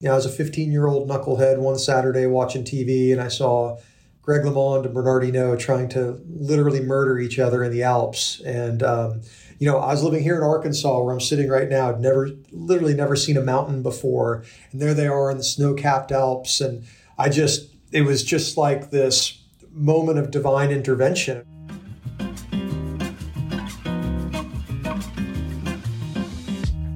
You know, I was a 15 year old knucklehead one Saturday watching TV, and I saw Greg LeMond and Bernard Hinault trying to literally murder each other in the Alps. And, um, you know, I was living here in Arkansas where I'm sitting right now. I'd never, literally never seen a mountain before. And there they are in the snow capped Alps. And I just, it was just like this moment of divine intervention.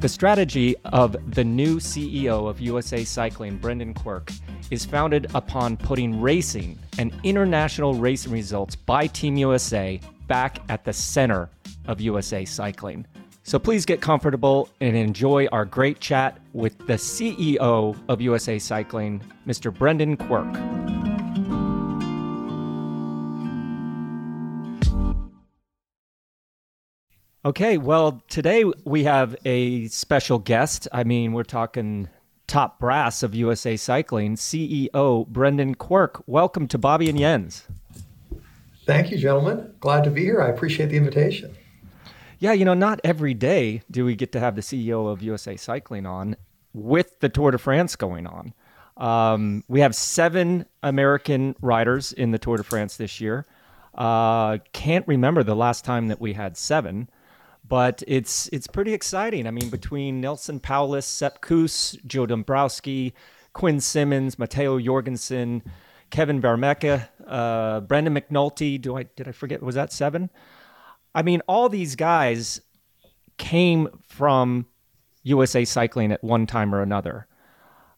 The strategy of the new CEO of USA Cycling, Brendan Quirk, is founded upon putting racing and international racing results by Team USA back at the center of USA Cycling. So please get comfortable and enjoy our great chat with the CEO of USA Cycling, Mr. Brendan Quirk. Okay, well, today we have a special guest. I mean, we're talking top brass of USA Cycling, CEO Brendan Quirk. Welcome to Bobby and Jens. Thank you, gentlemen. Glad to be here. I appreciate the invitation. Yeah, you know, not every day do we get to have the CEO of USA Cycling on with the Tour de France going on. Um, we have seven American riders in the Tour de France this year. Uh, can't remember the last time that we had seven but it's it's pretty exciting. I mean, between Neilson Powless, Sepp Kuss, Joe Dombrowski, Quinn Simmons, Matteo Jorgensen, Kevin Vermaerke, uh, Brandon McNulty. Do I did I forget? Was that seven? I mean, all these guys came from USA Cycling at one time or another.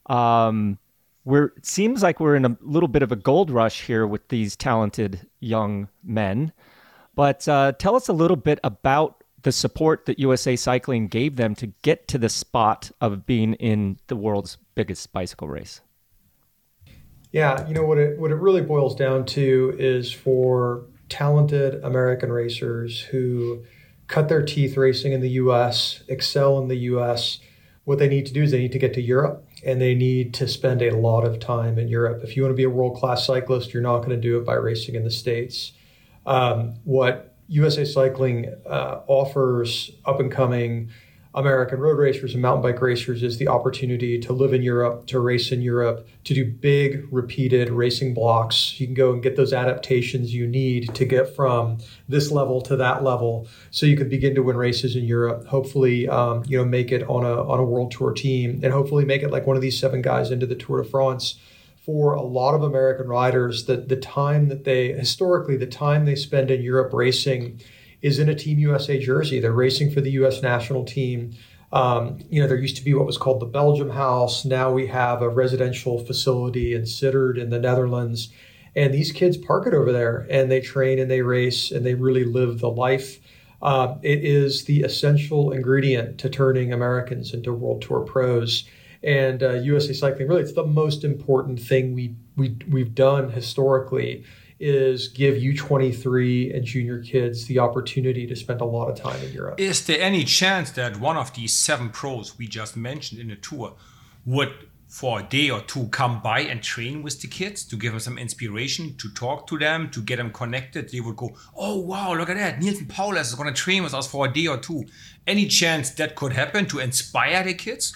Um, we're it seems like we're in a little bit of a gold rush here with these talented young men. But uh, tell us a little bit about the support that USA Cycling gave them to get to the spot of being in the world's biggest bicycle race? Yeah, you know what it what it really boils down to is for talented American racers who cut their teeth racing in the US, excel in the US, what they need to do is they need to get to Europe and they need to spend a lot of time in Europe. If you want to be a world class cyclist, you're not going to do it by racing in the States. Um, what USA Cycling uh, offers up and coming American road racers and mountain bike racers is the opportunity to live in Europe, to race in Europe, to do big repeated racing blocks. You can go and get those adaptations you need to get from this level to that level, so you can begin to win races in Europe. Hopefully, um, you know, make it on a on a world tour team, and hopefully make it like one of these seven guys into the Tour de France for a lot of American riders that the time that they historically the time they spend in Europe racing is in a Team USA jersey. They're racing for the U.S. national team. Um, you know, there used to be what was called the Belgium House. Now we have a residential facility in Sittard in the Netherlands. And these kids park it over there and they train and they race and they really live the life. Uh, it is the essential ingredient to turning Americans into World Tour pros and uh, USA Cycling. Really, it's the most important thing we we we've done historically is give U23 and junior kids the opportunity to spend a lot of time in Europe. Is there any chance that one of these seven pros we just mentioned in the tour would for a day or two come by and train with the kids to give them some inspiration, to talk to them, to get them connected. They would go, Oh, wow, look at that. Neilson Powless is going to train with us for a day or two. Any chance that could happen to inspire the kids?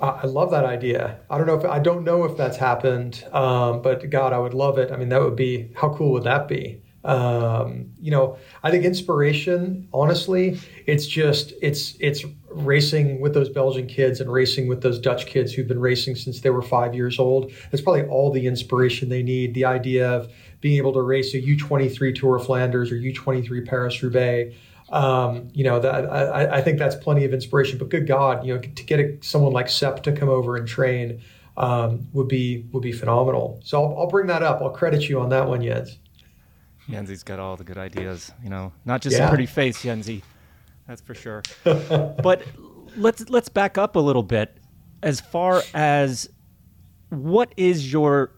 I love that idea. I don't know if I don't know if that's happened, um, but God, I would love it. I mean, that would be how cool would that be? Um, you know, I think inspiration. Honestly, it's just it's it's racing with those Belgian kids and racing with those Dutch kids who've been racing since they were five years old. That's probably all the inspiration they need. The idea of being able to race a U23 Tour of Flanders or U23 Paris Roubaix um, you know, that I, I, think that's plenty of inspiration. But good God, you know, to get a, someone like Sepp to come over and train um, would be would be phenomenal. So I'll, I'll, bring that up. I'll credit you on that one, Jens. Yenzi's got all the good ideas. You know, not just yeah. a pretty face, Yenzi. That's for sure. but let's let's back up a little bit. As far as what is your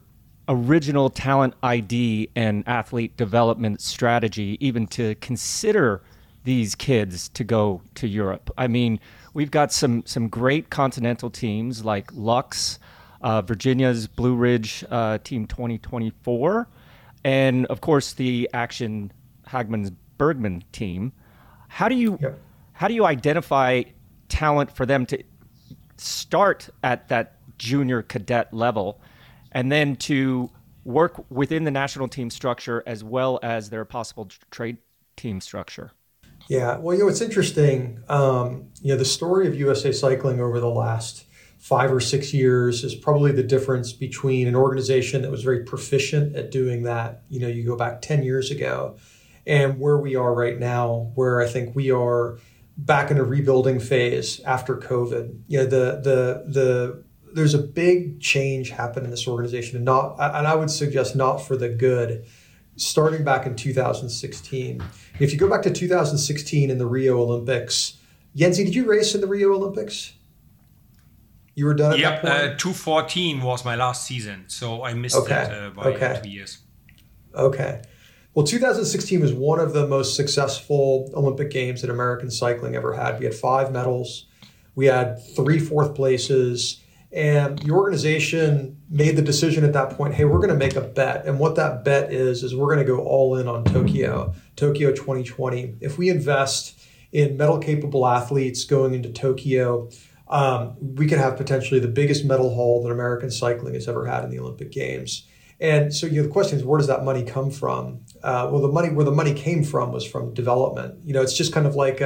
original talent ID and athlete development strategy, even to consider these kids to go to Europe. I mean, we've got some some great continental teams like Lux, uh, Virginia's Blue Ridge uh, Team 2024, and of course the Axeon Hagens Berman team. How do you how do you identify talent for them to start at that junior cadet level and then to work within the national team structure as well as their possible trade team structure? Yeah, well, you know, it's interesting. Um, you know, the story of USA Cycling over the last five or six years is probably the difference between an organization that was very proficient at doing that. You know, you go back 10 years ago and where we are right now, where I think we are back in a rebuilding phase after COVID. You know, the, the, the, there's a big change happened in this organization and not and I would suggest not for the good starting back in 2016. If you go back to 2016 in the Rio Olympics, Yenzi, did you race in the Rio Olympics? You were done at yep, that? Uh, 214 was my last season, so I missed okay. it uh, by okay. two years. Okay. Well, 2016 was one of the most successful Olympic Games that American cycling ever had. We had five medals. We had three fourth places. And the organization made the decision at that point hey, we're going to make a bet. And what that bet is, is we're going to go all in on Tokyo, Tokyo 2020. If we invest in medal capable athletes going into Tokyo, um, we could have potentially the biggest medal haul that American cycling has ever had in the Olympic Games. And so, you know, the question is, where does that money come from? Uh, well, the money where the money came from was from development. You know, it's just kind of like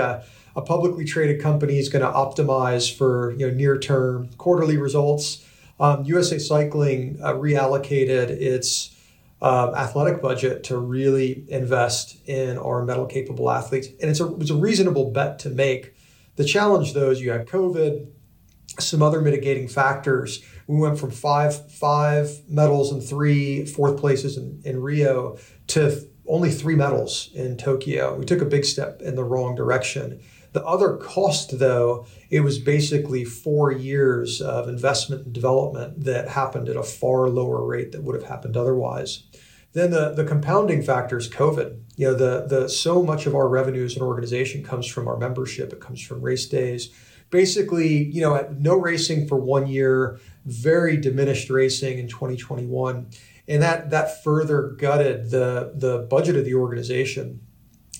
a publicly traded company is going to optimize for you know near term quarterly results. Um, USA Cycling uh, reallocated its uh, athletic budget to really invest in our medal capable athletes, and it's a, it was a reasonable bet to make. The challenge, though, is you had COVID, some other mitigating factors. We went from five five medals and three fourth places in, in Rio to only three medals in Tokyo. We took a big step in the wrong direction. The other cost, though, it was basically four years of investment and development that happened at a far lower rate that would have happened otherwise. Then the, the compounding factor is COVID. You know, the the so much of our revenue as an organization comes from our membership. It comes from race days basically, you know, no racing for one year, very diminished racing in 2021. And that that further gutted the the budget of the organization.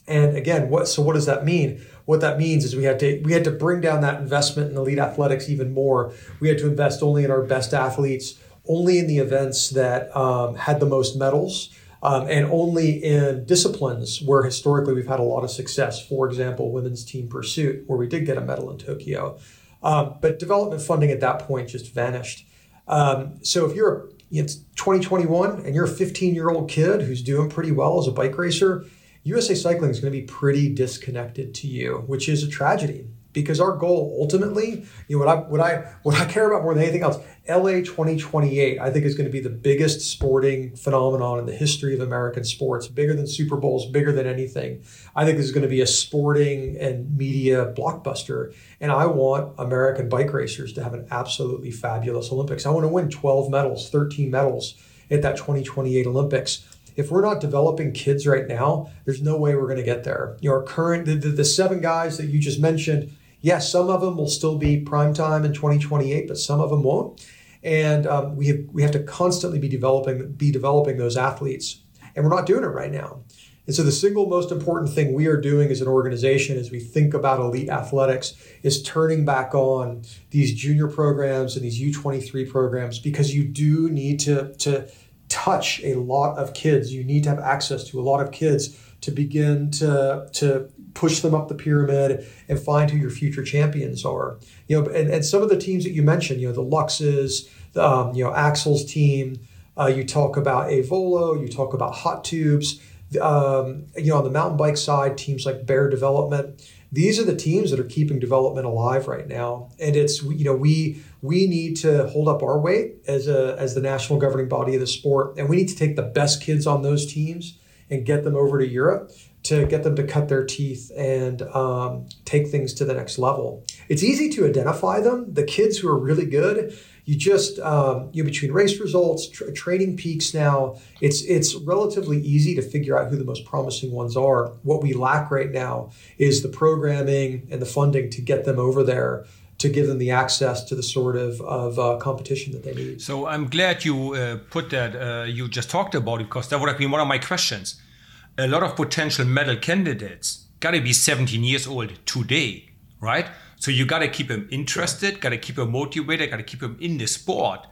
And again, what so what does that mean? What that means is we had to we had to bring down that investment in elite athletics even more. We had to invest only in our best athletes, only in the events that um, had the most medals um, and only in disciplines where historically we've had a lot of success. For example, women's team pursuit, where we did get a medal in Tokyo. Um, but development funding at that point just vanished. Um, so if you're it's 2021 and you're a 15 year old kid who's doing pretty well as a bike racer, USA Cycling is going to be pretty disconnected to you, which is a tragedy because our goal ultimately, you know, what I what I what I care about more than anything else, LA 2028, I think is going to be the biggest sporting phenomenon in the history of American sports, bigger than Super Bowls, bigger than anything. I think this is going to be a sporting and media blockbuster. And I want American bike racers to have an absolutely fabulous Olympics. I want to win 12 medals, 13 medals at that 2028 Olympics if we're not developing kids right now, there's no way we're going to get there. Our current the, the, the, seven guys that you just mentioned, yes, some of them will still be prime time in 2028, but some of them won't. And um, we have we have to constantly be developing be developing those athletes, and we're not doing it right now. And so the single most important thing we are doing as an organization as we think about elite athletics is turning back on these junior programs and these U23 programs because you do need to, to touch a lot of kids. You need to have access to a lot of kids to begin to, to push them up the pyramid and find who your future champions are. You know, and, and some of the teams that you mentioned, you know, the Luxes, the, um, you know, Axel's team. Uh, you talk about Aevolo. You talk about Hot Tubes. Um, you know, on the mountain bike side, teams like Bear Development. These are the teams that are keeping development alive right now, and it's you know we we need to hold up our weight as a as the national governing body of the sport, and we need to take the best kids on those teams and get them over to Europe to get them to cut their teeth and um, take things to the next level. It's easy to identify them. The kids who are really good, you just um, you between race results, tra- training peaks. Now it's it's relatively easy to figure out who the most promising ones are. What we lack right now is the programming and the funding to get them over there to give them the access to the sort of, of uh, competition that they need. So I'm glad you uh, put that, uh, you just talked about it, because that would have been one of my questions a lot of potential medal candidates got to be 17 years old today, right? So you got to keep them interested, got to keep them motivated, got to keep them in the sport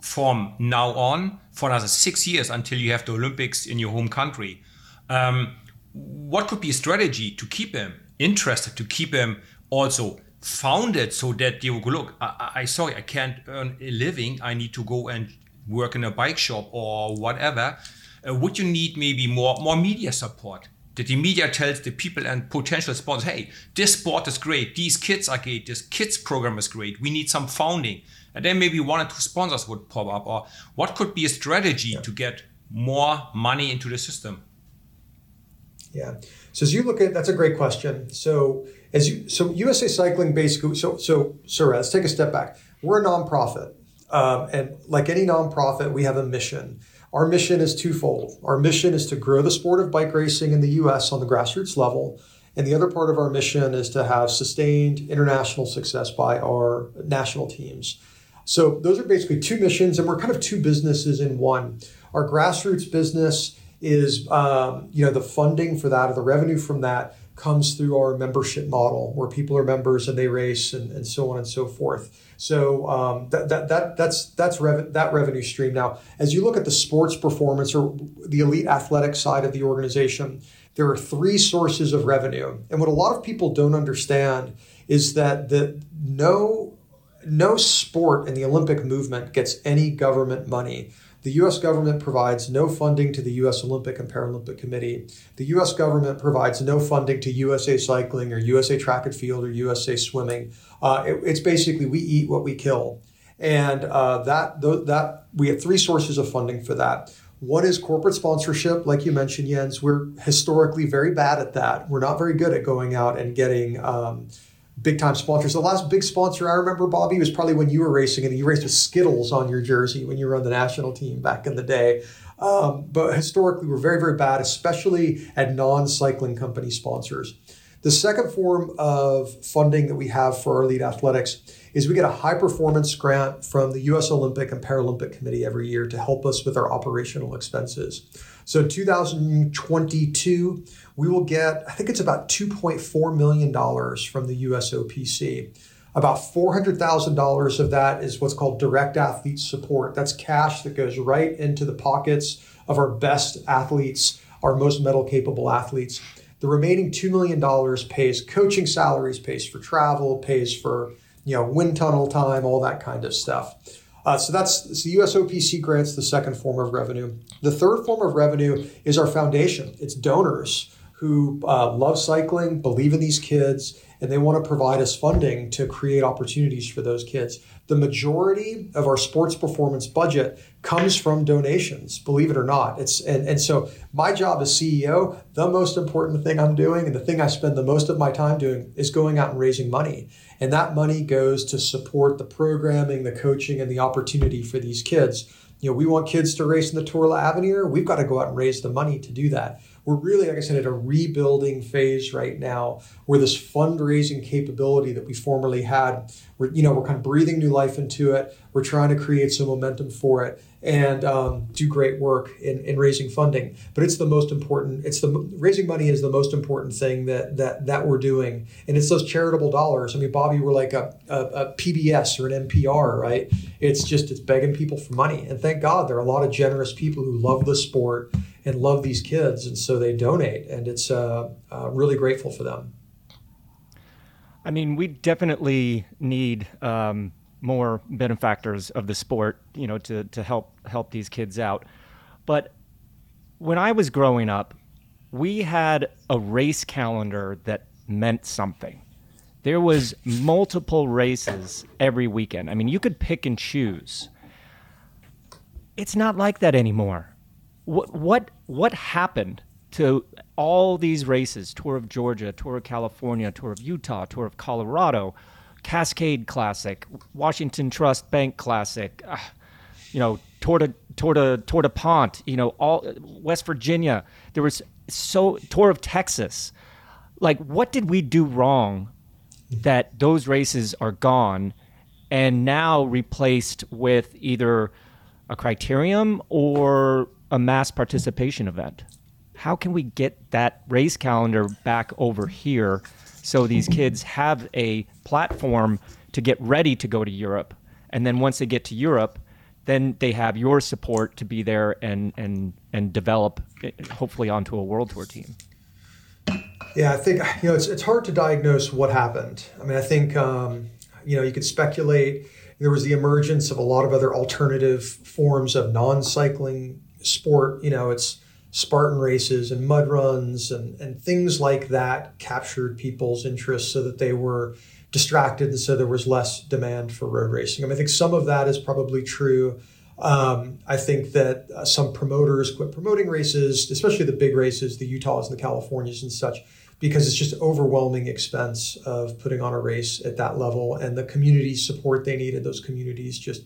from now on for another six years until you have the Olympics in your home country. Um, what could be a strategy to keep them interested, to keep them also founded so that they go, look, I, I sorry, I can't earn a living. I need to go and work in a bike shop or whatever. Uh, would you need maybe more more media support? That the media tells the people and potential sponsors, hey, this sport is great, these kids are great, this kids program is great. We need some founding, and then maybe one or two sponsors would pop up. Or what could be a strategy yeah. to get more money into the system? Yeah. So as you look at that's a great question. So as you so USA Cycling basically so so sir, let's take a step back. We're a nonprofit, um, and like any nonprofit, we have a mission. Our mission is twofold. Our mission is to grow the sport of bike racing in the U.S. on the grassroots level, and the other part of our mission is to have sustained international success by our national teams. So those are basically two missions, and we're kind of two businesses in one. Our grassroots business is um, you know the funding for that or the revenue from that comes through our membership model where people are members and they race and, and so on and so forth. So um, that, that, that that's that's rev- that revenue stream. Now as you look at the sports performance or the elite athletic side of the organization there are three sources of revenue. And what a lot of people don't understand is that the no no sport in the olympic movement gets any government money the U.S. government provides no funding to the U.S. Olympic and Paralympic Committee. The U.S. government provides no funding to USA Cycling or USA Track and Field or USA Swimming. Uh, it, it's basically we eat what we kill, and uh, that that we have three sources of funding for that. One is corporate sponsorship, like you mentioned, Jens. We're historically very bad at that. We're not very good at going out and getting. Um, big time sponsors. The last big sponsor I remember, Bobby, was probably when you were racing and you raced with Skittles on your jersey when you were on the national team back in the day. Um, but historically, we're very, very bad, especially at non cycling company sponsors. The second form of funding that we have for our elite athletics is we get a high performance grant from the US Olympic and Paralympic Committee every year to help us with our operational expenses. So 2022, we will get, I think it's about $2.4 million from the USOPC. About $400,000 of that is what's called direct athlete support. That's cash that goes right into the pockets of our best athletes, our most medal capable athletes. The remaining $2 million pays coaching salaries, pays for travel, pays for you know wind tunnel time, all that kind of stuff. Uh, so that's the USOPC grants the second form of revenue. The third form of revenue is our foundation. It's donors who uh, love cycling, believe in these kids, and they want to provide us funding to create opportunities for those kids. The majority of our sports performance budget comes from donations, believe it or not. It's and, and so my job as CEO, the most important thing I'm doing and the thing I spend the most of my time doing is going out and raising money. And that money goes to support the programming, the coaching, and the opportunity for these kids. You know, we want kids to race in the Tour l'Avenir. We've got to go out and raise the money to do that. We're really, like I said, at a rebuilding phase right now where this fundraising capability that we formerly had, we're, you know, we're kind of breathing new life into it. We're trying to create some momentum for it and um, do great work in, in raising funding. But it's the most important. It's the raising money is the most important thing that that that we're doing, and it's those charitable dollars. I mean, Bobby, we're like a, a, a PBS or an NPR, right? It's just it's begging people for money, and thank God there are a lot of generous people who love the sport and love these kids, and so they donate, and it's uh, uh, really grateful for them. I mean, we definitely need. Um, more benefactors of the sport, you know, to, to help help these kids out. But when I was growing up, we had a race calendar that meant something. There was multiple races every weekend. I mean, you could pick and choose. It's not like that anymore. What what what happened to all these races? Tour of Georgia, Tour of California, Tour of Utah, Tour of Colorado Cascade Classic, Washington Trust Bank Classic, uh, you know, Tour de Tour de Tour DuPont, you know, all West Virginia. There was so Tour of Texas. Like, what did we do wrong that those races are gone and now replaced with either a criterium or a mass participation event? How can we get that race calendar back over here so these kids have a platform to get ready to go to Europe. And then once they get to Europe, then they have your support to be there and and and develop hopefully onto a world tour team. Yeah, I think you know it's it's hard to diagnose what happened. I mean, I think um, you know you could speculate. There was the emergence of a lot of other alternative forms of non-cycling sport. You know, it's Spartan races and mud runs and and things like that captured people's interest so that they were distracted, and so there was less demand for road racing. I mean, I think some of that is probably true. Um, I think that uh, some promoters quit promoting races, especially the big races, the Utahs and the Californias and such, because it's just overwhelming expense of putting on a race at that level, and the community support they needed, those communities just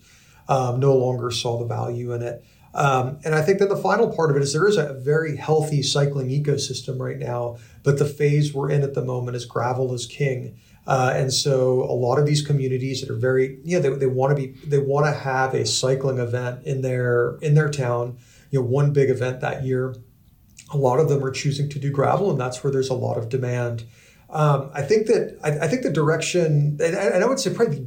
um, no longer saw the value in it. Um, and I think that the final part of it is there is a very healthy cycling ecosystem right now, but the phase we're in at the moment is gravel is king. Uh, and so a lot of these communities that are very, you know, they, they want to be, they want to have a cycling event in their in their town, you know, one big event that year. A lot of them are choosing to do gravel, and that's where there's a lot of demand. Um, I think that I, I, think the direction, and, and I would say probably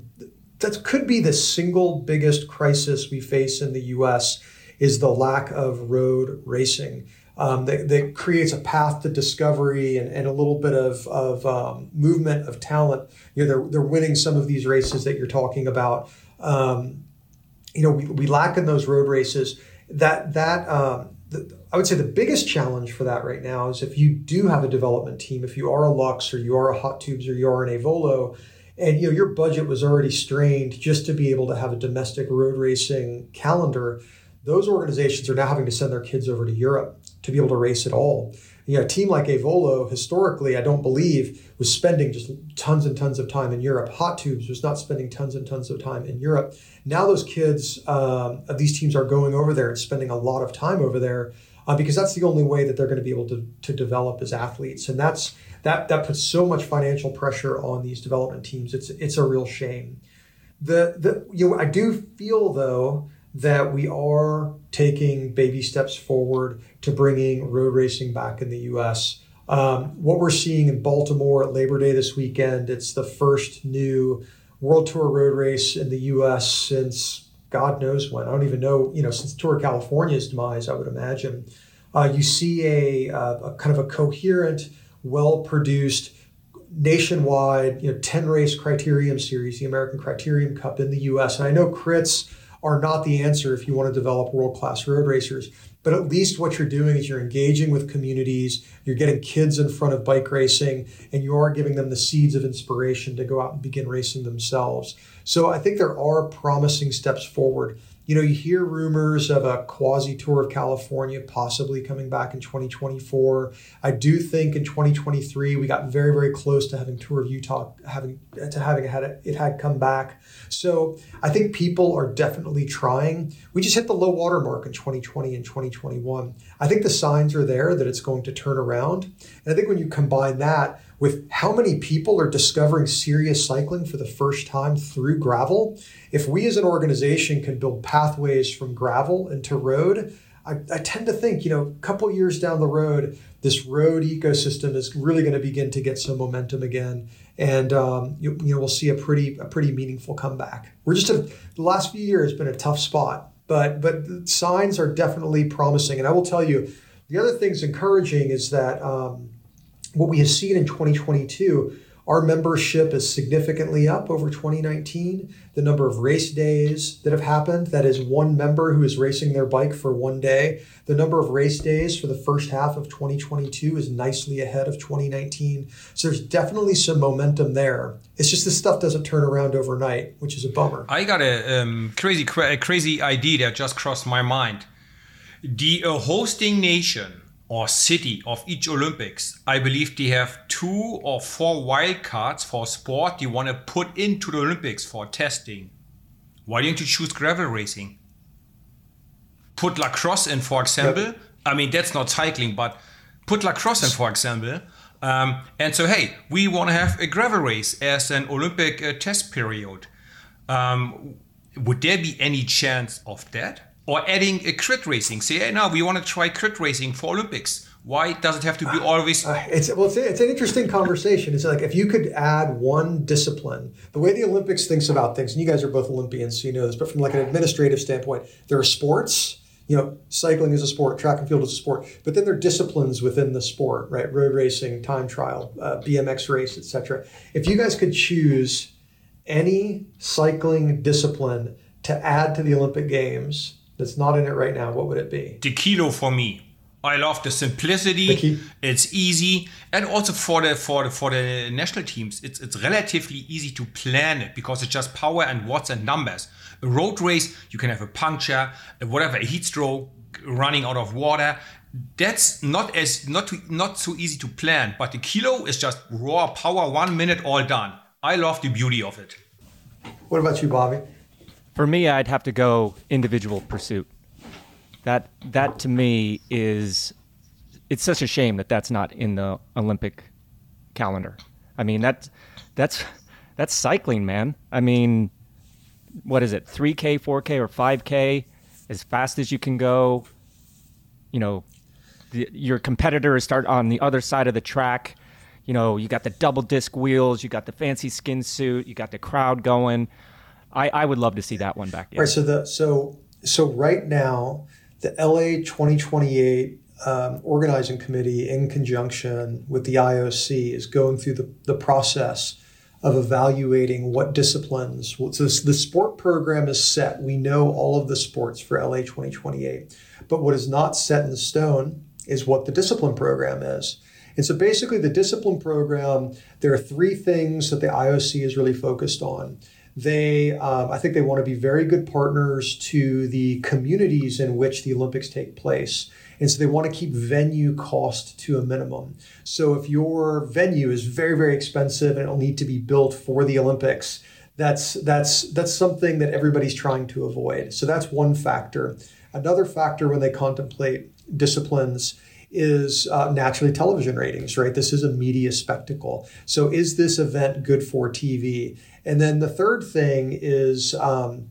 that could be the single biggest crisis we face in the U.S. is the lack of road racing um, that, that, creates a path to discovery and, and a little bit of, of um, movement of talent. You know, they're, they're winning some of these races that you're talking about. Um, you know, we, we lack in those road races. That that um, the, I would say the biggest challenge for that right now is if you do have a development team, if you are a Lux or you are a Hot Tubes or you are an Aevolo, and you know your budget was already strained just to be able to have a domestic road racing calendar those organizations are now having to send their kids over to Europe to be able to race at all. You know, a team like Aevolo, historically, I don't believe, was spending just tons and tons of time in Europe. Hot Tubes was not spending tons and tons of time in Europe. Now those kids um, of these teams are going over there and spending a lot of time over there uh, because that's the only way that they're going to be able to, to develop as athletes. And that's that that puts so much financial pressure on these development teams. It's it's a real shame. The the you know I do feel though that we are taking baby steps forward to bringing road racing back in the U.S. Um, what we're seeing in Baltimore at Labor Day this weekend, it's the first new World Tour road race in the U.S. since God knows when. I don't even know, you know, since Tour California's demise, I would imagine. Uh, you see a, a, kind of a coherent, well produced, nationwide, you know, 10 race criterium series, the American Criterium Cup in the US. And I know Crits are not the answer if you want to develop world class road racers. But at least what you're doing is you're engaging with communities, you're getting kids in front of bike racing, and you are giving them the seeds of inspiration to go out and begin racing themselves. So I think there are promising steps forward you know, you hear rumors of a quasi tour of California possibly coming back in 2024. I do think in 2023 we got very, very close to having tour of Utah having to having had it, it had come back. So I think people are definitely trying. We just hit the low water mark in 2020 and 2021. I think the signs are there that it's going to turn around. And I think when you combine that with how many people are discovering serious cycling for the first time through gravel, if we as an organization can build pathways from gravel into road, I, I tend to think, you know, a couple years down the road, this road ecosystem is really going to begin to get some momentum again, and um, you, you, know we'll see a pretty a pretty meaningful comeback. We're just a, the last few years been a tough spot, but but signs are definitely promising, and I will tell you, the other thing's encouraging is that. Um, what we have seen in 2022, our membership is significantly up over 2019. The number of race days that have happened, that is one member who is racing their bike for one day. The number of race days for the first half of 2022 is nicely ahead of 2019. So there's definitely some momentum there. It's just this stuff doesn't turn around overnight, which is a bummer. I got a um, crazy, cra- crazy idea that just crossed my mind. The uh, hosting nation or city of each Olympics, I believe they have two or four wild cards for sport you want to put into the Olympics for testing. Why don't you choose gravel racing? Put lacrosse in, for example. Yep. I mean, that's not cycling, but put lacrosse in, for example. Um, and so, hey, we want to have a gravel race as an Olympic uh, test period. Um, would there be any chance of that? Or adding a crit racing. Say, hey, now we want to try crit racing for Olympics. Why does it have to be always? Uh, it's well, it's, it's an interesting conversation. It's like if you could add one discipline, the way the Olympics thinks about things, and you guys are both Olympians, so you know this. But from like an administrative standpoint, there are sports. You know, cycling is a sport, track and field is a sport, but then there are disciplines within the sport, right? Road racing, time trial, uh, BMX race, etc. If you guys could choose any cycling discipline to add to the Olympic Games that's not in it right now, what would it be? The kilo for me. I love the simplicity. The it's easy, and also for the for the for the national teams, it's it's relatively easy to plan it because it's just power and watts and numbers. A road race, you can have a puncture, whatever, a heat stroke, running out of water. That's not as not to, not so easy to plan. But the kilo is just raw power, one minute, all done. I love the beauty of it. What about you, Bobby? For me, I'd have to go individual pursuit. That that to me is it's such a shame that that's not in the Olympic calendar. I mean that that's that's cycling, man. I mean, what is it? 3K, 4K, or 5K, as fast as you can go. You know, the, your competitors start on the other side of the track. You know, you got the double disc wheels, you got the fancy skin suit, you got the crowd going. I, I would love to see that one back. Right. So the so so right now the LA 2028 um, organizing committee, in conjunction with the IOC, is going through the, the process of evaluating what disciplines. So the sport program is set. We know all of the sports for LA 2028. But what is not set in stone is what the discipline program is. And so basically, the discipline program, there are three things that the IOC is really focused on. They, um, I think, they want to be very good partners to the communities in which the Olympics take place. And so they want to keep venue cost to a minimum. So if your venue is very, very expensive and it'll need to be built for the Olympics, that's that's that's something that everybody's trying to avoid. So that's one factor. Another factor when they contemplate disciplines is uh, naturally television ratings, right? This is a media spectacle. So, is this event good for TV? And then the third thing is um,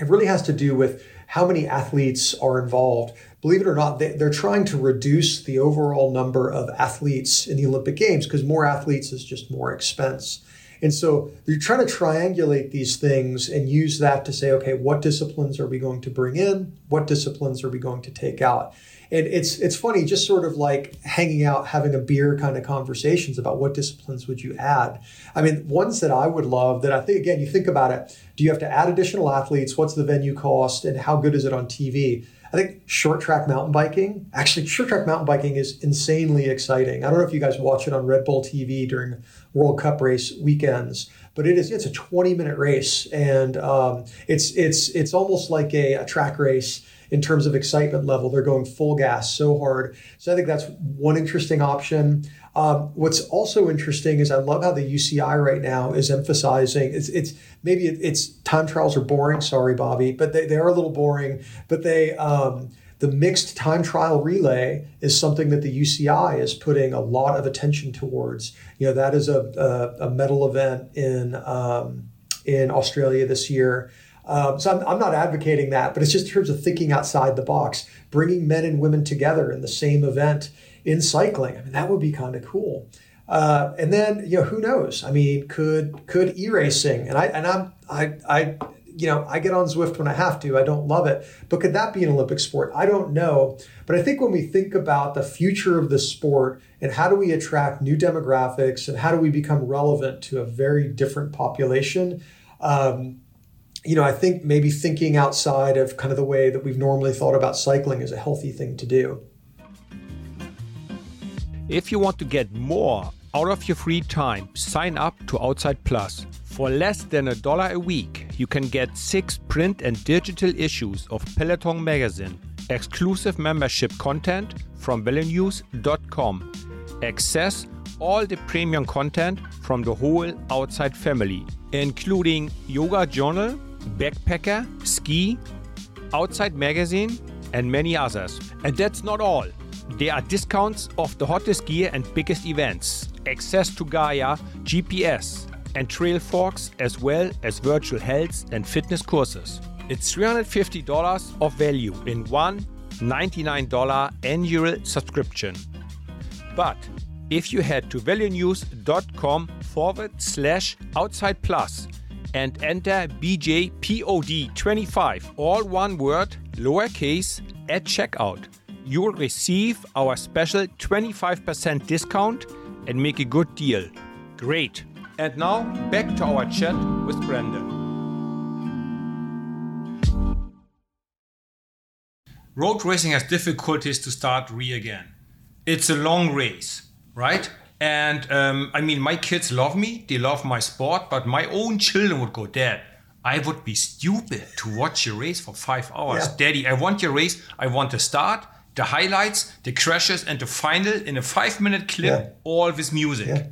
it really has to do with how many athletes are involved. Believe it or not, they, are trying to reduce the overall number of athletes in the Olympic Games because more athletes is just more expense. And so you're trying to triangulate these things and use that to say, okay, what disciplines are we going to bring in? What disciplines are we going to take out? And it's it's funny, just sort of like hanging out, having a beer kind of conversations about what disciplines would you add. I mean, ones that I would love that I think again, you think about it. Do you have to add additional athletes? What's the venue cost, and how good is it on TV? I think short track mountain biking, actually, short track mountain biking is insanely exciting. I don't know if you guys watch it on Red Bull TV during World Cup race weekends, but it is it's a 20 minute race, and um, it's it's it's almost like a, a track race in terms of excitement level. They're going full gas so hard. So I think that's one interesting option. Um, what's also interesting is I love how the UCI right now is emphasizing it's, it's maybe it, it's time trials are boring. Sorry, Bobby, but they, they are a little boring. But they um, the mixed time trial relay is something that the UCI is putting a lot of attention towards. You know that is a a, a medal event in um, in Australia this year. Um, so I'm, I'm not advocating that, but it's just in terms of thinking outside the box, bringing men and women together in the same event in cycling. I mean, that would be kind of cool. Uh, and then, you know, who knows? I mean, could could e-racing and I and I'm I I you know I get on Zwift when I have to. I don't love it, but could that be an Olympic sport? I don't know. But I think when we think about the future of the sport and how do we attract new demographics and how do we become relevant to a very different population, um, you know, I think maybe thinking outside of kind of the way that we've normally thought about cycling is a healthy thing to do. If you want to get more out of your free time, sign up to Outside Plus. For less than a dollar a week, you can get six print and digital issues of Peloton magazine, exclusive membership content from VeloNews.com, access all the premium content from the whole Outside family, including Yoga Journal, Backpacker, Ski, Outside Magazine, and many others. And that's not all. There are discounts of the hottest gear and biggest events, access to Gaia, GPS, and trail forks, as well as virtual health and fitness courses. It's $350 of value in one $99 annual subscription. But if you head to velonews.com forward slash outside plus and enter BJPOD25, all one word, lowercase, at checkout, you will receive our special 25% discount and make a good deal. Great. And now back to our chat with Brendan. Road racing has difficulties to start re again. It's a long race, right? And um, I mean, my kids love me, they love my sport, but my own children would go, Dad, I would be stupid to watch your race for five hours. Yeah. Daddy, I want your race. I want the start, the highlights, the crashes, and the final in a five minute clip, Yeah. all with music. Yeah.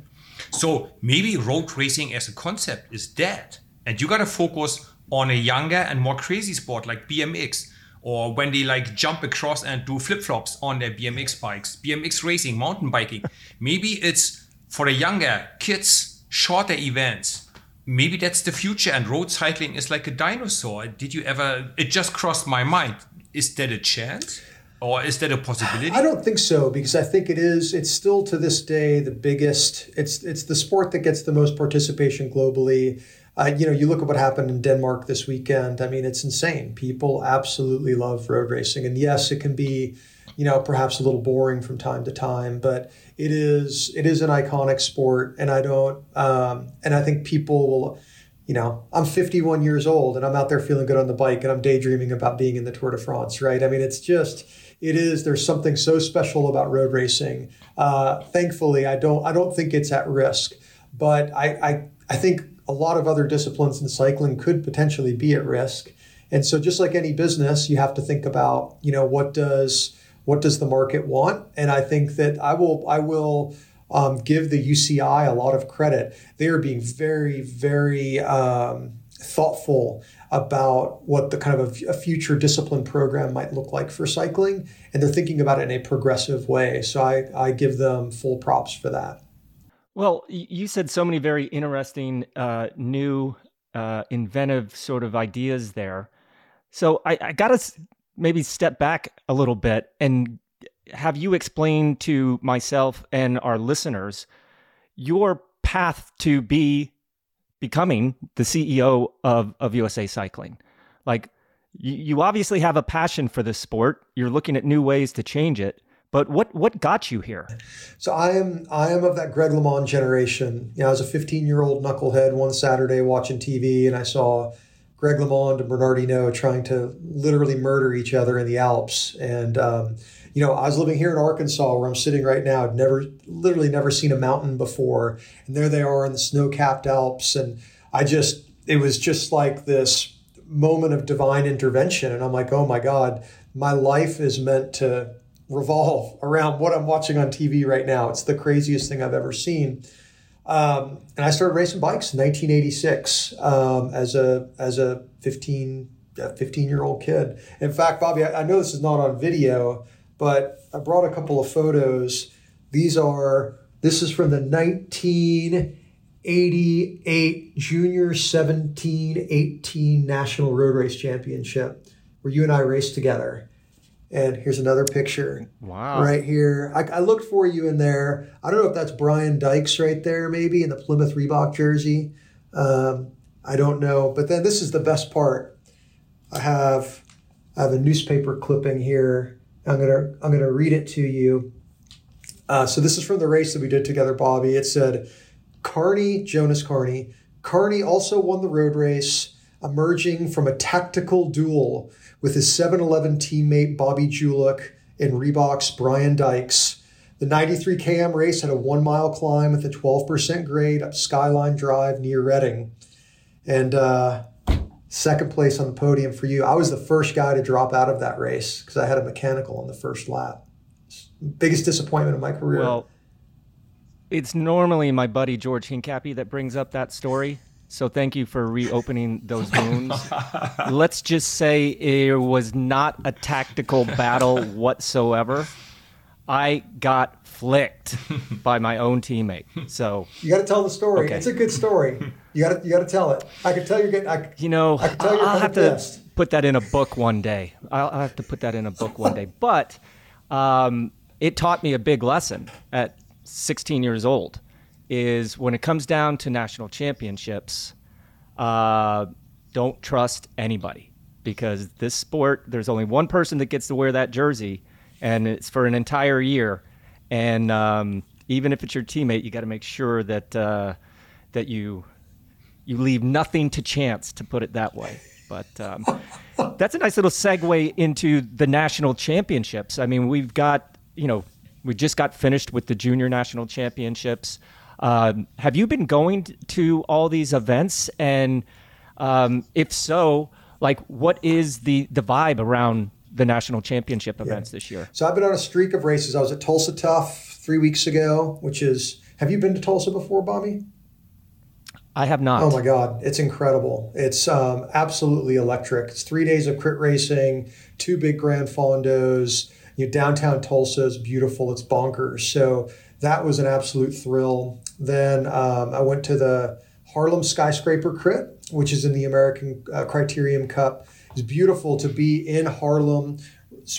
So maybe road racing as a concept is dead. And you gotta focus on a younger and more crazy sport like BMX. Or when they like jump across and do flip flops on their BMX bikes, BMX racing, mountain biking. maybe it's for the younger kids, shorter events. Maybe that's the future and road cycling is like a dinosaur. Did you ever, it just crossed my mind. Is that a chance? Or is that a possibility? I don't think so because I think it is. It's still to this day the biggest. It's it's the sport that gets the most participation globally. Uh, you know, you look at what happened in Denmark this weekend. I mean, it's insane. People absolutely love road racing, and yes, it can be, you know, perhaps a little boring from time to time, but it is it is an iconic sport, and I don't. Um, and I think people will. You know, I'm 51 years old and I'm out there feeling good on the bike and I'm daydreaming about being in the Tour de France, right? I mean, it's just it is there's something so special about road racing uh, thankfully i don't i don't think it's at risk but I, I i think a lot of other disciplines in cycling could potentially be at risk. And so just like any business you have to think about you know what does what does the market want? And i think that i will i will um, give the uci a lot of credit. They are being very very um, thoughtful about what the kind of a, a, future discipline program might look like for cycling. And they're thinking about it in a progressive way. So i, I give them full props for that well you said so many very interesting uh, new uh, inventive sort of ideas there so i, I got to maybe step back a little bit and have you explain to myself and our listeners your path to be becoming the CEO of, of USA Cycling. Like, you, you obviously have a passion for this sport. You're looking at new ways to change it. But what what got you here? So I am I am of that Greg LeMond generation. You know, I was a 15 year old knucklehead one Saturday watching TV, and I saw Greg LeMond and Bernard Hinault trying to literally murder each other in the Alps. And um, you know, I was living here in Arkansas where I'm sitting right now. I'd never, literally never seen a mountain before. And there they are in the snow capped Alps. And I just, it was just like this moment of divine intervention. And I'm like, oh my God, my life is meant to revolve around what I'm watching on TV right now. It's the craziest thing I've ever seen. Um, and I started racing bikes in 1986 um, as a as a 15 15 year old kid. In fact, Bobby, I, I know this is not on video, but I brought a couple of photos. These are this is from the 1988 Junior 17 18 National Road Race Championship, where you and I raced together. And here's another picture. Wow. Right here. I, I, looked for you in there. I don't know if that's Brian Dykes right there, maybe in the Plymouth Reebok jersey. Um, I don't know. But then this is the best part. I have I have a newspaper clipping here. I'm gonna I'm gonna read it to you. Uh, so this is from the race that we did together, Bobby. It said, "Carney Jonas Carney. Carney also won the road race, emerging from a tactical duel with his 7-Eleven teammate Bobby Julich and Reebok's Brian Dykes. The 93 km race had a one mile climb with a 12% grade up Skyline Drive near Reading, and." Uh, second place on the podium for you. I was the first guy to drop out of that race because I had a mechanical on the first lap. Biggest disappointment of my career. Well, it's normally my buddy George Hincapie that brings up that story. So thank you for reopening those wounds. Let's just say it was not a tactical battle whatsoever. I got flicked by my own teammate. So you got to tell the story. Okay. It's a good story. You got to you got to tell it. I can tell you're getting. I, you know, I tell you're I'll have pissed. to put that in a book one day. I'll, I'll, have to put that in a book one day. But um, it taught me a big lesson at 16 years old. Is when it comes down to national championships, uh, don't trust anybody because this sport, there's only one person that gets to wear that jersey, and it's for an entire year. And um, even if it's your teammate, you got to make sure that uh, that you you leave nothing to chance, to put it that way. But um, that's a nice little segue into the national championships. I mean, we've got you know we just got finished with the junior national championships. Um, have you been going to all these events? And um, if so, like, what is the the vibe around the national championship events yeah. this year? So I've been on a streak of races. I was at Tulsa Tough three weeks ago, which is. Have you been to Tulsa before, Bobby? I have not. Oh my God, it's incredible! It's um, absolutely electric. It's three days of crit racing, two big gran fondos. You know, downtown Tulsa is beautiful. It's bonkers. So that was an absolute thrill. Then um, I went to the Harlem Skyscraper Crit, which is in the American uh, Criterium Cup. It's beautiful to be in Harlem,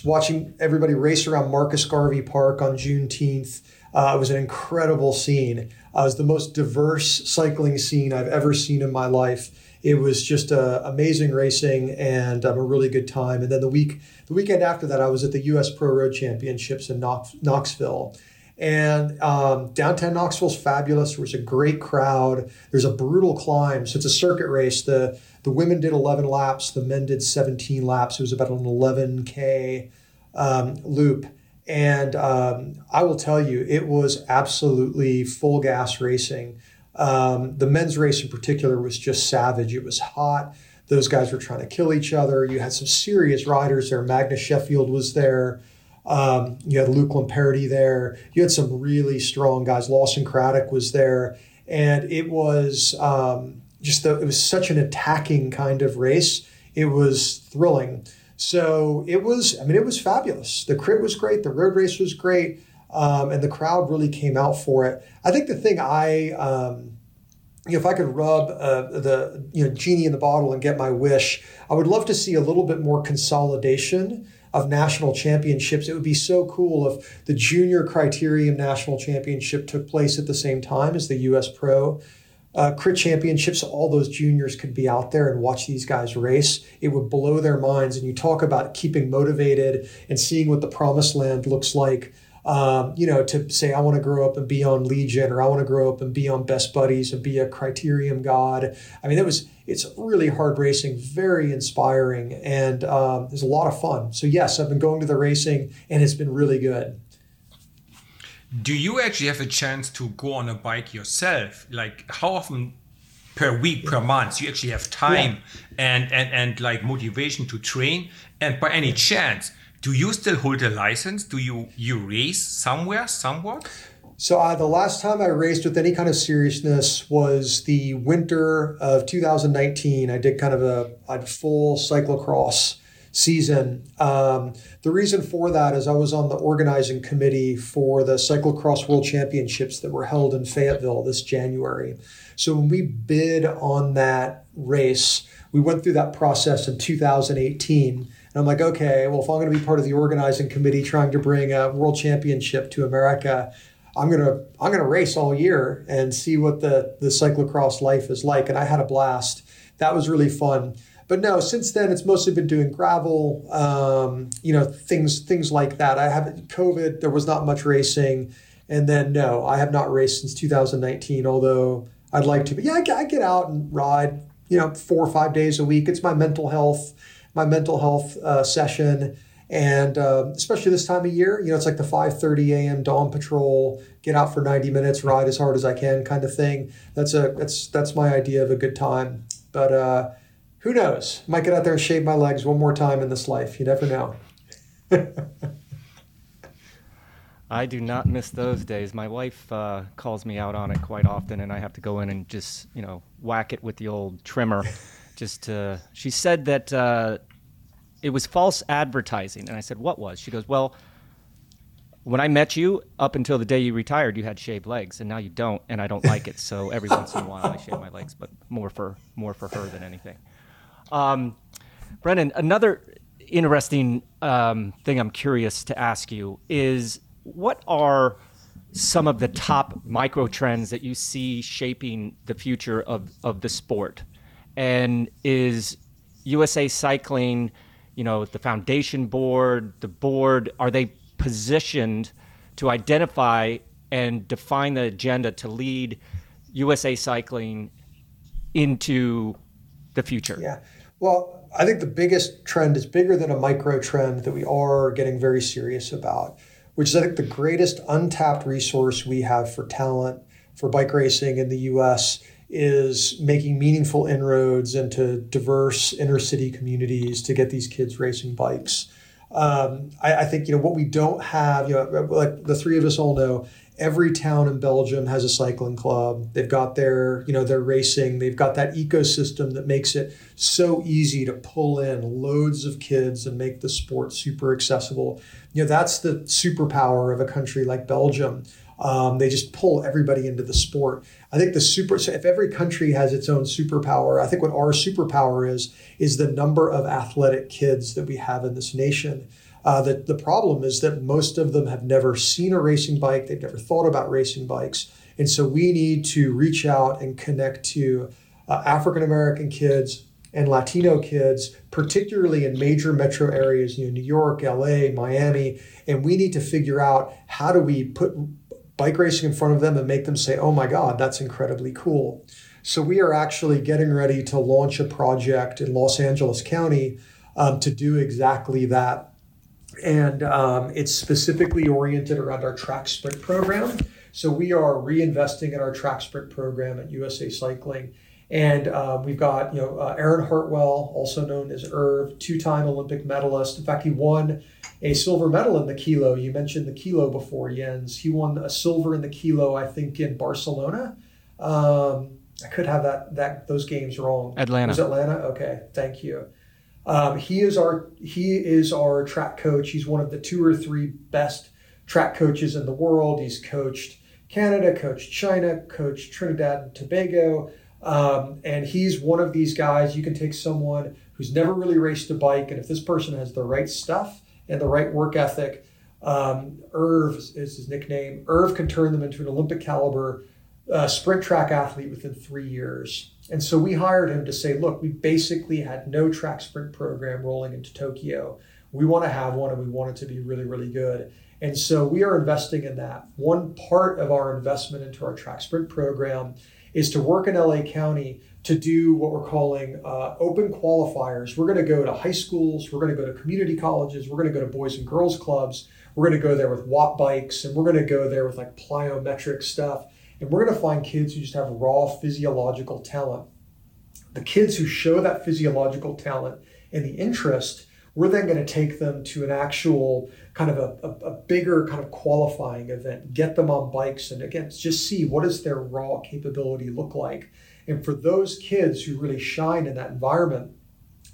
watching everybody race around Marcus Garvey Park on Juneteenth. Uh, it was an incredible scene. Uh, it was the most diverse cycling scene I've ever seen in my life. It was just uh, amazing racing and um, a really good time. And then the week, the weekend after that, I was at the U.S. Pro Road Championships in Knox, Knoxville, and um, downtown Knoxville's fabulous. There was a great crowd. There's a brutal climb. So it's a circuit race. The the women did 11 laps. The men did 17 laps. It was about an 11k um, loop. And um, I will tell you, it was absolutely full gas racing. Um, the men's race in particular was just savage. It was hot. Those guys were trying to kill each other. You had some serious riders there. Magnus Sheffield was there. Um, you had Luke Lamperti there. You had some really strong guys. Lawson Craddock was there, and it was um, just the, it was such an attacking kind of race. It was thrilling. So it was. I mean, it was fabulous. The crit was great. The road race was great, um, and the crowd really came out for it. I think the thing I um, you know, if I could rub uh, the you know genie in the bottle and get my wish, I would love to see a little bit more consolidation of national championships. It would be so cool if the junior criterium national championship took place at the same time as the U.S. Pro. Uh, crit championships, all those juniors could be out there and watch these guys race. It would blow their minds. And you talk about keeping motivated and seeing what the promised land looks like um, you know, to say, I want to grow up and be on Legion or I want to grow up and be on Best Buddies and be a Criterium God. I mean, that was, it's really hard racing, very inspiring, and um, there's a lot of fun. So, yes, I've been going to the racing and it's been really good. Do you actually have a chance to go on a bike yourself? Like, how often per week, per month, you actually have time yeah. and, and, and like motivation to train? And by any chance, do you still hold a license? Do you you race somewhere, somewhat? So uh, the last time I raced with any kind of seriousness was the winter of 2019. I did kind of a, a full cyclocross season. Um, the reason for that is I was on the organizing committee for the cyclocross world championships that were held in Fayetteville this January. So when we bid on that race, we went through that process in 2018 and I'm like, okay, well, if I'm going to be part of the organizing committee trying to bring a world championship to America, I'm gonna I'm gonna race all year and see what the the cyclocross life is like. And I had a blast. That was really fun. But no, since then it's mostly been doing gravel, um, you know, things things like that. I haven't COVID. There was not much racing, and then no, I have not raced since 2019. Although I'd like to. But yeah, I, I get out and ride. You know, four or five days a week. It's my mental health my mental health uh, session. And uh, especially this time of year, you know, it's like the 5:30 a.m. dawn patrol. Get out for 90 minutes, ride as hard as I can, kind of thing. That's a that's that's my idea of a good time. But uh, who knows? Might get out there and shave my legs one more time in this life. You never know. I do not miss those days. My wife uh, calls me out on it quite often, and I have to go in and just you know whack it with the old trimmer. just to, she said that uh, it was false advertising. And I said, what was? She goes, well, when I met you, up until the day you retired, you had shaved legs, and now you don't, and I don't like it. So every once in a while, I shave my legs, but more for more for her than anything. Um, Brendan, another interesting um, thing I'm curious to ask you is what are some of the top micro trends that you see shaping the future of, of the sport? And is USA Cycling, you know, the foundation board, the board, are they positioned to identify and define the agenda to lead USA Cycling into the future? Yeah. Well, I think the biggest trend is bigger than a micro trend that we are getting very serious about, which is I think the greatest untapped resource we have for talent for bike racing in the US is making meaningful inroads into diverse inner city communities to get these kids racing bikes. Um, I, I, think you know what we don't have. You know, like the three of us all know, every town in Belgium has a cycling club. They've got their, you know, their racing. They've got that ecosystem that makes it so easy to pull in loads of kids and make the sport super accessible. You know, that's the superpower of a country like Belgium. Um, they just pull everybody into the sport. I think the super. So if every country has its own superpower, I think what our superpower is is the number of athletic kids that we have in this nation. Uh, the, the problem is that most of them have never seen a racing bike, they've never thought about racing bikes. And so we need to reach out and connect to uh, African American kids and Latino kids, particularly in major metro areas, you know, New York, LA, Miami, and we need to figure out how do we put bike racing in front of them and make them say, "Oh my God, that's incredibly cool." So we are actually getting ready to launch a project in Los Angeles County um, to do exactly that and um, it's specifically oriented around our track sprint program. So we are reinvesting in our track sprint program at USA Cycling. And uh, we've got, you know, uh, Erin Hartwell, also known as Irv, two-time Olympic medalist. In fact, he won a silver medal in the kilo. You mentioned the kilo before, Jens. He won a silver in the kilo, I think, in Barcelona. Um, I could have that that those games wrong. Atlanta. Was Atlanta? Okay, thank you. Um, he is our he is our track coach. He's one of the two or three best track coaches in the world. He's coached Canada, coached China, coached Trinidad and Tobago, um, and he's one of these guys. You can take someone who's never really raced a bike, and if this person has the right stuff and the right work ethic, um, Irv is his nickname. Irv can turn them into an Olympic caliber uh, sprint track athlete within three years. And so we hired him to say, look, we basically had no track sprint program rolling into Tokyo. We want to have one and we want it to be really, really good. And so we are investing in that. One part of our investment into our track sprint program is to work in LA County to do what we're calling uh, open qualifiers. We're going to go to high schools, we're going to go to community colleges, we're going to go to boys and girls clubs, we're going to go there with watt bikes, and we're going to go there with like plyometric stuff and we're going to find kids who just have raw physiological talent. The kids who show that physiological talent and the interest, we're then going to take them to an actual kind of a, a, a, bigger kind of qualifying event, get them on bikes, and again, just see what does their raw capability look like. And for those kids who really shine in that environment,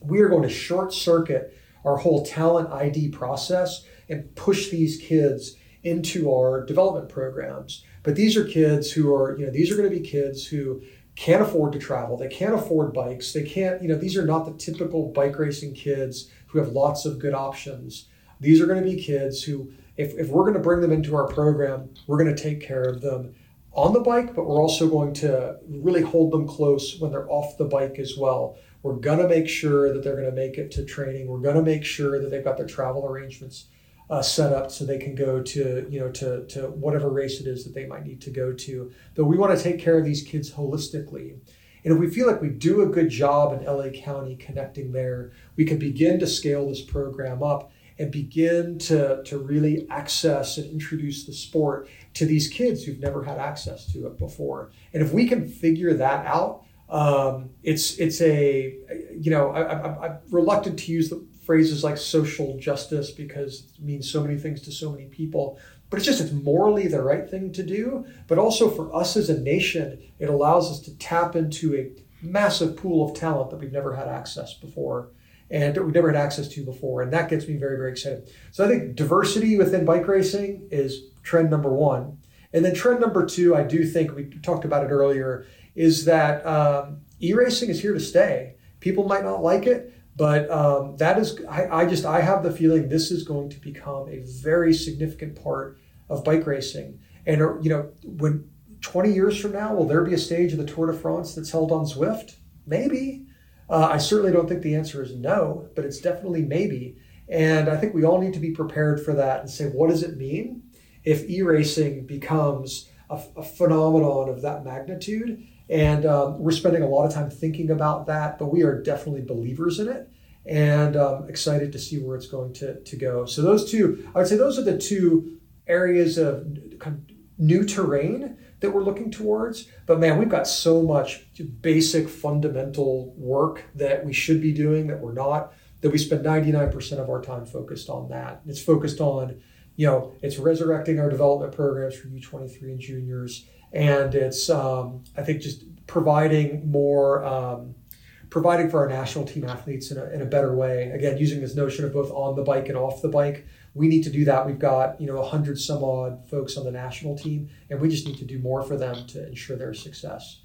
we are going to short circuit our whole talent ID process and push these kids into our development programs but these are kids who are, you know, these are going to be kids who can't afford to travel. They can't afford bikes. They can't, you know, these are not the typical bike racing kids who have lots of good options. These are going to be kids who, if, if we're going to bring them into our program, we're going to take care of them on the bike, but we're also going to really hold them close when they're off the bike as well. We're going to make sure that they're going to make it to training. We're going to make sure that they've got their travel arrangements uh, set up so they can go to you know to to whatever race it is that they might need to go to. But we want to take care of these kids holistically. And if we feel like we do a good job in LA County connecting there, we can begin to scale this program up and begin to, to really access and introduce the sport to these kids who've never had access to it before. And if we can figure that out, um, it's it's a you know I, am reluctant to use the phrases like social justice because it means so many things to so many people but it's just it's morally the right thing to do. But also for us as a nation it allows us to tap into a massive pool of talent that we've never had access before and we've never had access to before. And that gets me very very excited. So i think diversity within bike racing is trend number one. And then trend number two i do think we talked about it earlier is that um, e-racing is here to stay. People might not like it but um, that is, I, I, just, I have the feeling this is going to become a very significant part of bike racing. And you know, when 20 years from now, will there be a stage of the Tour de France that's held on Zwift? Maybe. Uh, I certainly don't think the answer is no, but it's definitely maybe. And I think we all need to be prepared for that and say, what does it mean if e racing becomes a, a, phenomenon of that magnitude? And um, we're spending a lot of time thinking about that, but we are definitely believers in it and um, excited to see where it's going to, to go. So, those two, I would say, those are the two areas of kind of new terrain that we're looking towards. But man, we've got so much basic fundamental work that we should be doing that we're not, that we spend 99% of our time focused on that. It's focused on, you know, it's resurrecting our development programs for U23 and juniors. And it's, um, I think, just providing more, um, providing for our national team athletes in a, in a better way. Again, using this notion of both on the bike and off the bike we need to do that. We've got you know a hundred some odd folks on the national team, and we just need to do more for them to ensure their success.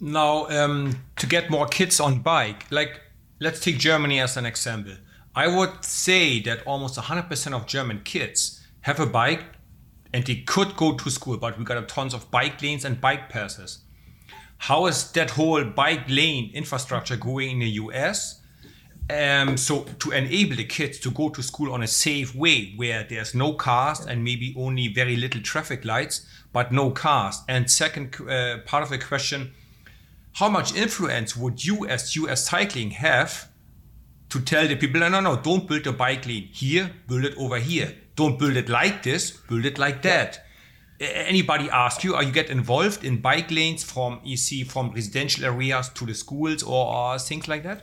Now, um, to get more kids on bike, like let's take Germany as an example. I would say that almost 100% of German kids have a bike and they could go to school, but we got tons of bike lanes and bike passes. How is that whole bike lane infrastructure going in the US? Um, so to enable the kids to go to school on a safe way where there's no cars and maybe only very little traffic lights but no cars and second uh, part of the question how much influence would you as us cycling have to tell the people no no no don't build a bike lane here build it over here don't build it like this build it like that anybody ask you are you get involved in bike lanes from ec from residential areas to the schools or, or things like that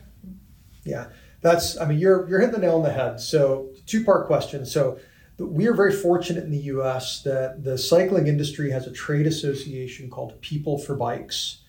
yeah, that's. I mean, you're you're hitting the nail on the head. So two part question. So we are very fortunate in the U.S. that the cycling industry has a trade association called People for Bikes.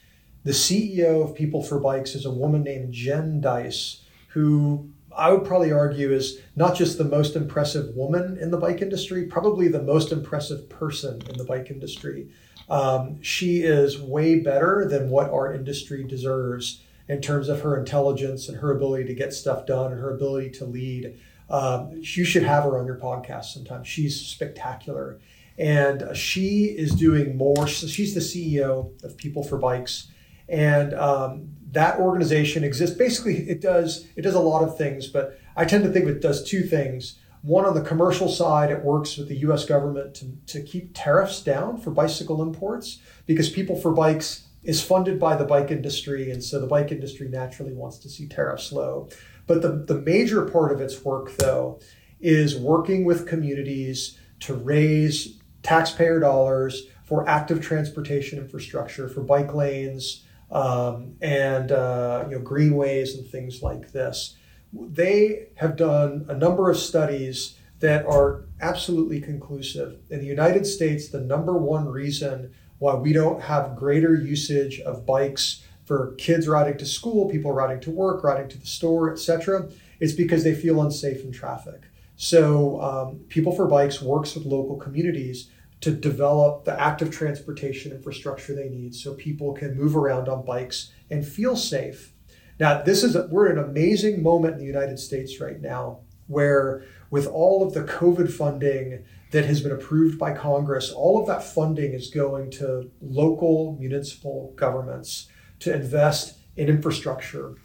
The CEO of People for Bikes is a woman named Jenn Dice, who I would probably argue is not just the most impressive woman in the bike industry, probably the most impressive person in the bike industry. Um, she is way better than what our industry deserves in terms of her intelligence and her ability to get stuff done and her ability to lead. Um, you should have her on your podcast sometime. She's spectacular. And she is doing more. So she's the CEO of People for Bikes. And um, that organization exists. Basically, it does it does a lot of things, but I tend to think it does two things. One, on the commercial side, it works with the US government to, to keep tariffs down for bicycle imports because People for Bikes is funded by the bike industry, and so the bike industry naturally wants to see tariffs low. But the, the major part of its work, though, is working with communities to raise taxpayer dollars for active transportation infrastructure, for bike lanes, um, and uh, you know greenways and things like this. They have done a number of studies that are absolutely conclusive. In the United States, the number one reason why we don't have greater usage of bikes for kids riding to school, people riding to work, riding to the store, etc. is because they feel unsafe in traffic. So, um, People for Bikes works with local communities to develop the active transportation infrastructure they need so people can move around on bikes and feel safe. Now, this is a, we're in an amazing moment in the United States right now where with all of the COVID funding that has been approved by Congress, all of that funding is going to local municipal governments to invest in infrastructure.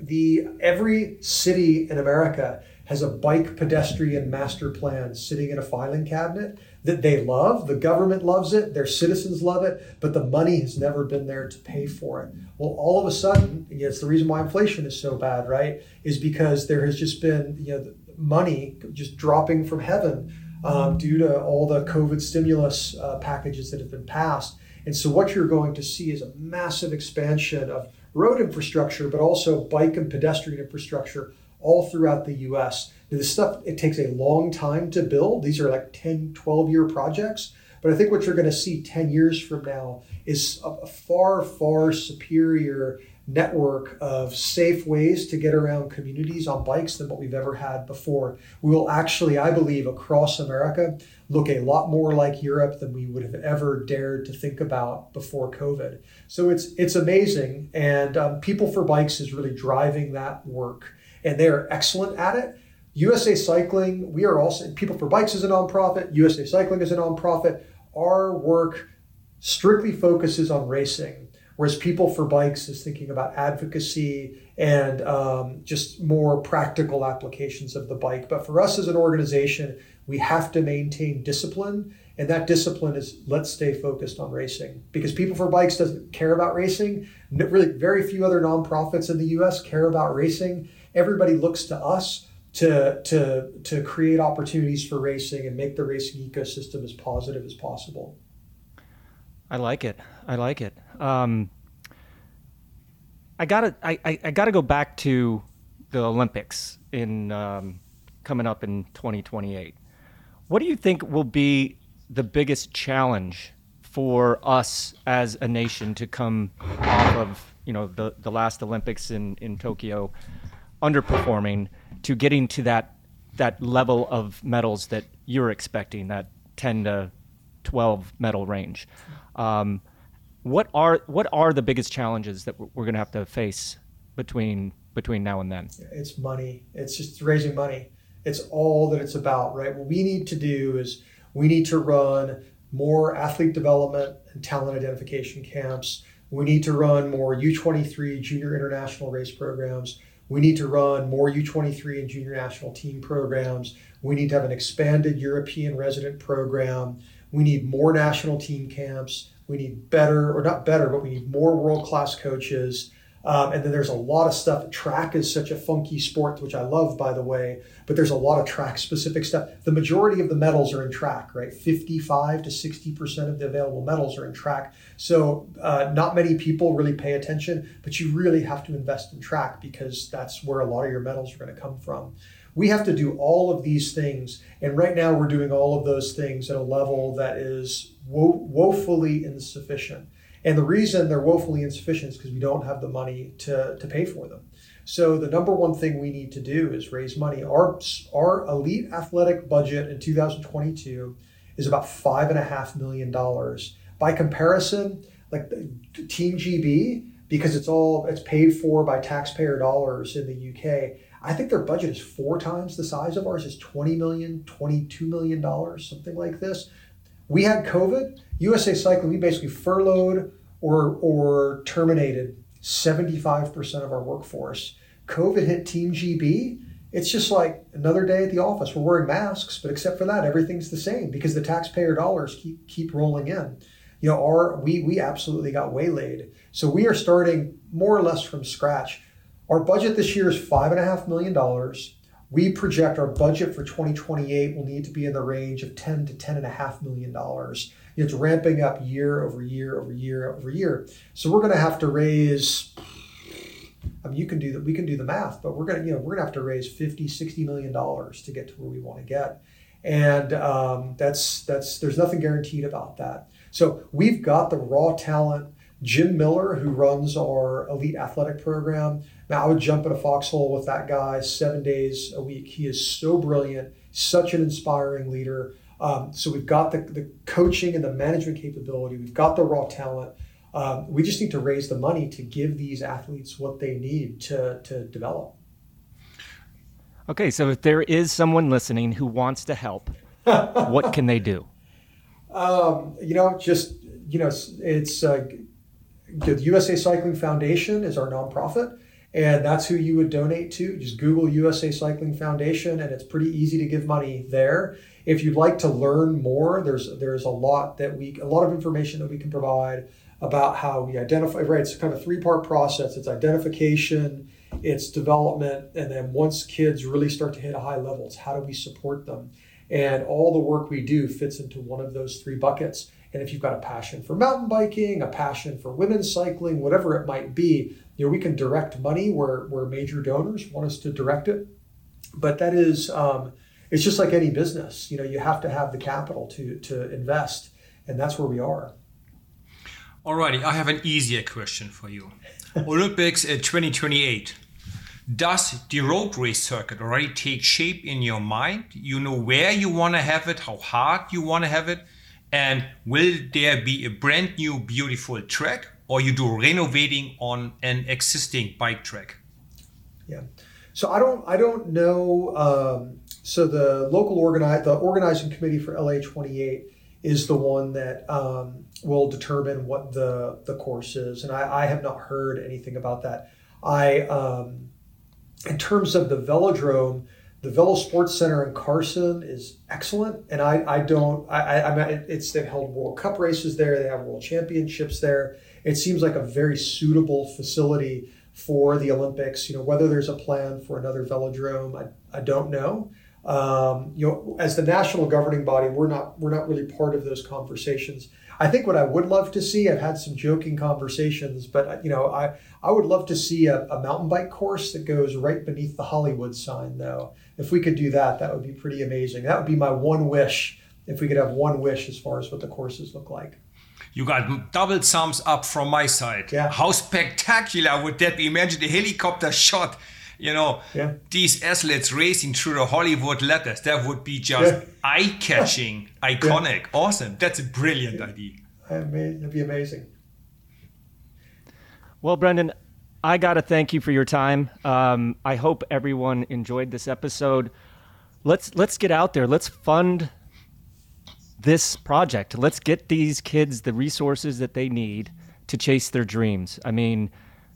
The every city in America has a bike pedestrian master plan sitting in a filing cabinet that they love. The government loves it, their citizens love it, but the money has never been there to pay for it. Well, all of a sudden, it's the reason why inflation is so bad, right? Is because there has just been you know money just dropping from heaven um, due to all the COVID stimulus uh, packages that have been passed. And so, what you're going to see is a massive expansion of road infrastructure, but also bike and pedestrian infrastructure all throughout the US. This stuff, it takes a long time to build. These are like 10, 12 year projects. But I think what you're going to see 10 years from now is a, far, far superior network of safe ways to get around communities on bikes than what we've ever had before. We will actually, I believe, across America look a lot more like Europe than we would have ever dared to think about before COVID. So it's it's amazing, and um, People for Bikes is really driving that work, and they are excellent at it. USA Cycling, we are also, People for Bikes is a nonprofit, USA Cycling is a nonprofit. Our work strictly focuses on racing, whereas People for Bikes is thinking about advocacy and um, just more practical applications of the bike. But for us as an organization, we have to maintain discipline and that discipline is let's stay focused on racing because people for bikes doesn't care about racing really very few other nonprofits in the us care about racing everybody looks to us to to to create opportunities for racing and make the racing ecosystem as positive as possible. I like it. I like it. Um, i gotta I, I, gotta go back to the olympics in um, coming up in 2028 what do you think will be the biggest challenge for us as a nation to come off of you know the the last Olympics in in Tokyo underperforming to getting to that that level of medals that you're expecting that 10 to 12 medal range. Um, what are what are the biggest challenges that we're going to have to face between between now and then? It's money. It's just raising money. It's all that it's about right? What we need to do is we need to run more athlete development and talent identification camps. We need to run more U23 junior international race programs. We need to run more U23 and junior national team programs. We need to have an expanded European resident program. We need more national team camps. We need better, or not better, but we need more world class coaches. Um, and then there's a lot of stuff. Track is such a funky sport, which I love, by the way, but there's a lot of track specific stuff. The majority of the medals are in track, right? 55 to 60% of the available medals are in track. So uh, not many people really pay attention, but you really have to invest in track because that's where a lot of your medals are going to come from. We have to do all of these things. And right now, we're doing all of those things at a level that is wo- woefully insufficient. And the reason they're woefully insufficient is because we don't have the money to, to pay for them. So the number one thing we need to do is raise money. Our, our elite athletic budget in 2022 is about five and a half million dollars. By comparison, like Team GB, because it's all it's paid for by taxpayer dollars in the UK, I think their budget is four times the size of ours, is 20 million, 22 million dollars, something like this. We had COVID. USA Cycling, we basically furloughed or, or terminated 75% of our workforce. COVID hit Team GB. It's just like another day at the office. We're wearing masks, but except for that, everything's the same because the taxpayer dollars keep keep rolling in. You know, our we we absolutely got waylaid. So we are starting more or less from scratch. Our budget this year is five and a half million dollars we project our budget for 2028 will need to be in the range of 10 to 10 and a half million dollars. It's ramping up year over year over year over year. So we're going to have to raise. I mean, you can do that. We can do the math, but we're going to, you know, we're going to have to raise 50, 60 million dollars to get to where we want to get, and um, that's that's there's nothing guaranteed about that. So we've got the raw talent. Jim Miller, who runs our elite athletic program, I would jump in a foxhole with that guy seven days a week. He is so brilliant, such an inspiring leader. Um, so we've got the, the coaching and the management capability. We've got the raw talent. Um, we just need to raise the money to give these athletes what they need to, to develop. Okay, so if there is someone listening who wants to help, what can they do? Um, you know, just you know, it's uh, the USA Cycling Foundation is our nonprofit and that's who you would donate to. Just Google USA Cycling Foundation, and it's pretty easy to give money there. If you'd like to learn more, there's there's a lot that we a lot of information that we can provide about how we identify. Right, it's kind of a three part process. It's identification, it's development, and then once kids really start to hit a high level, it's how do we support them? And all the work we do fits into one of those three buckets. And if you've got a passion for mountain biking, a passion for women's cycling, whatever it might be, you know, we can direct money where, where major donors want us to direct it. But that is, um, it's just like any business. You know, you have to have the capital to, to invest, and that's where we are. Alrighty, I have an easier question for you. Olympics at 2028. Does the road race circuit already take shape in your mind? You know where you want to have it, how hard you want to have it, and will there be a brand new beautiful track or you do renovating on an existing bike track? Yeah. So I don't I don't know. Um, so the local organize the organizing committee for LA 28 is the one that um, will determine what the the course is, and I, I have not heard anything about that. I um, in terms of the velodrome the Velo Sports Center in Carson is excellent, and I, I don't I, I mean it's they've held World Cup races there, they have World Championships there. It seems like a very suitable facility for the Olympics. You know whether there's a plan for another velodrome, I, I don't know. Um, you know, as the national governing body, we're not we're not really part of those conversations. I think what I would love to see, I've had some joking conversations, but you know, I I would love to see a, a mountain bike course that goes right beneath the Hollywood sign, though if we could do that, that would be pretty amazing. That would be my one wish if we could have one wish as far as what the courses look like. You got double thumbs up from my side. Yeah. How spectacular would that be? Imagine the helicopter shot, you know, yeah. these athletes racing through the Hollywood letters. That would be just yeah. eye catching, iconic. Yeah. Awesome. That's a brilliant idea. It'd be amazing. Well, Brendan, I got to thank you for your time. Um, I hope everyone enjoyed this episode. Let's let's get out there. Let's fund this project. Let's get these kids the resources that they need to chase their dreams. I mean,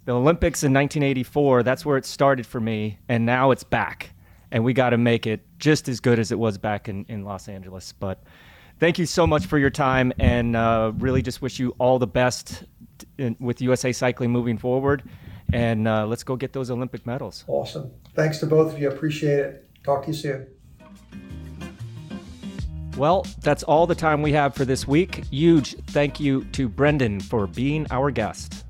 the Olympics in 1984, that's where it started for me, and now it's back. And we got to make it just as good as it was back in, in Los Angeles. But thank you so much for your time, and uh, really just wish you all the best in, with USA Cycling moving forward and uh, let's go get those Olympic medals. Awesome. Thanks to both of you. Appreciate it. Talk to you soon. Well, that's all the time we have for this week. Huge thank you to Brendan for being our guest.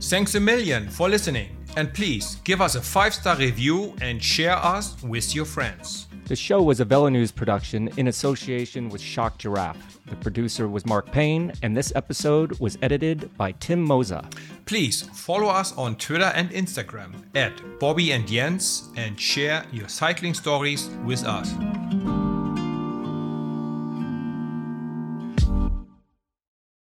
Thanks a million for listening. And please give us a five star review and share us with your friends. The show was a VeloNews production in association with Shock Giraffe. The producer was Mark Payne, and this episode was edited by Tim Moza. Please follow us on Twitter and Instagram at Bobby and Jens and share your cycling stories with us.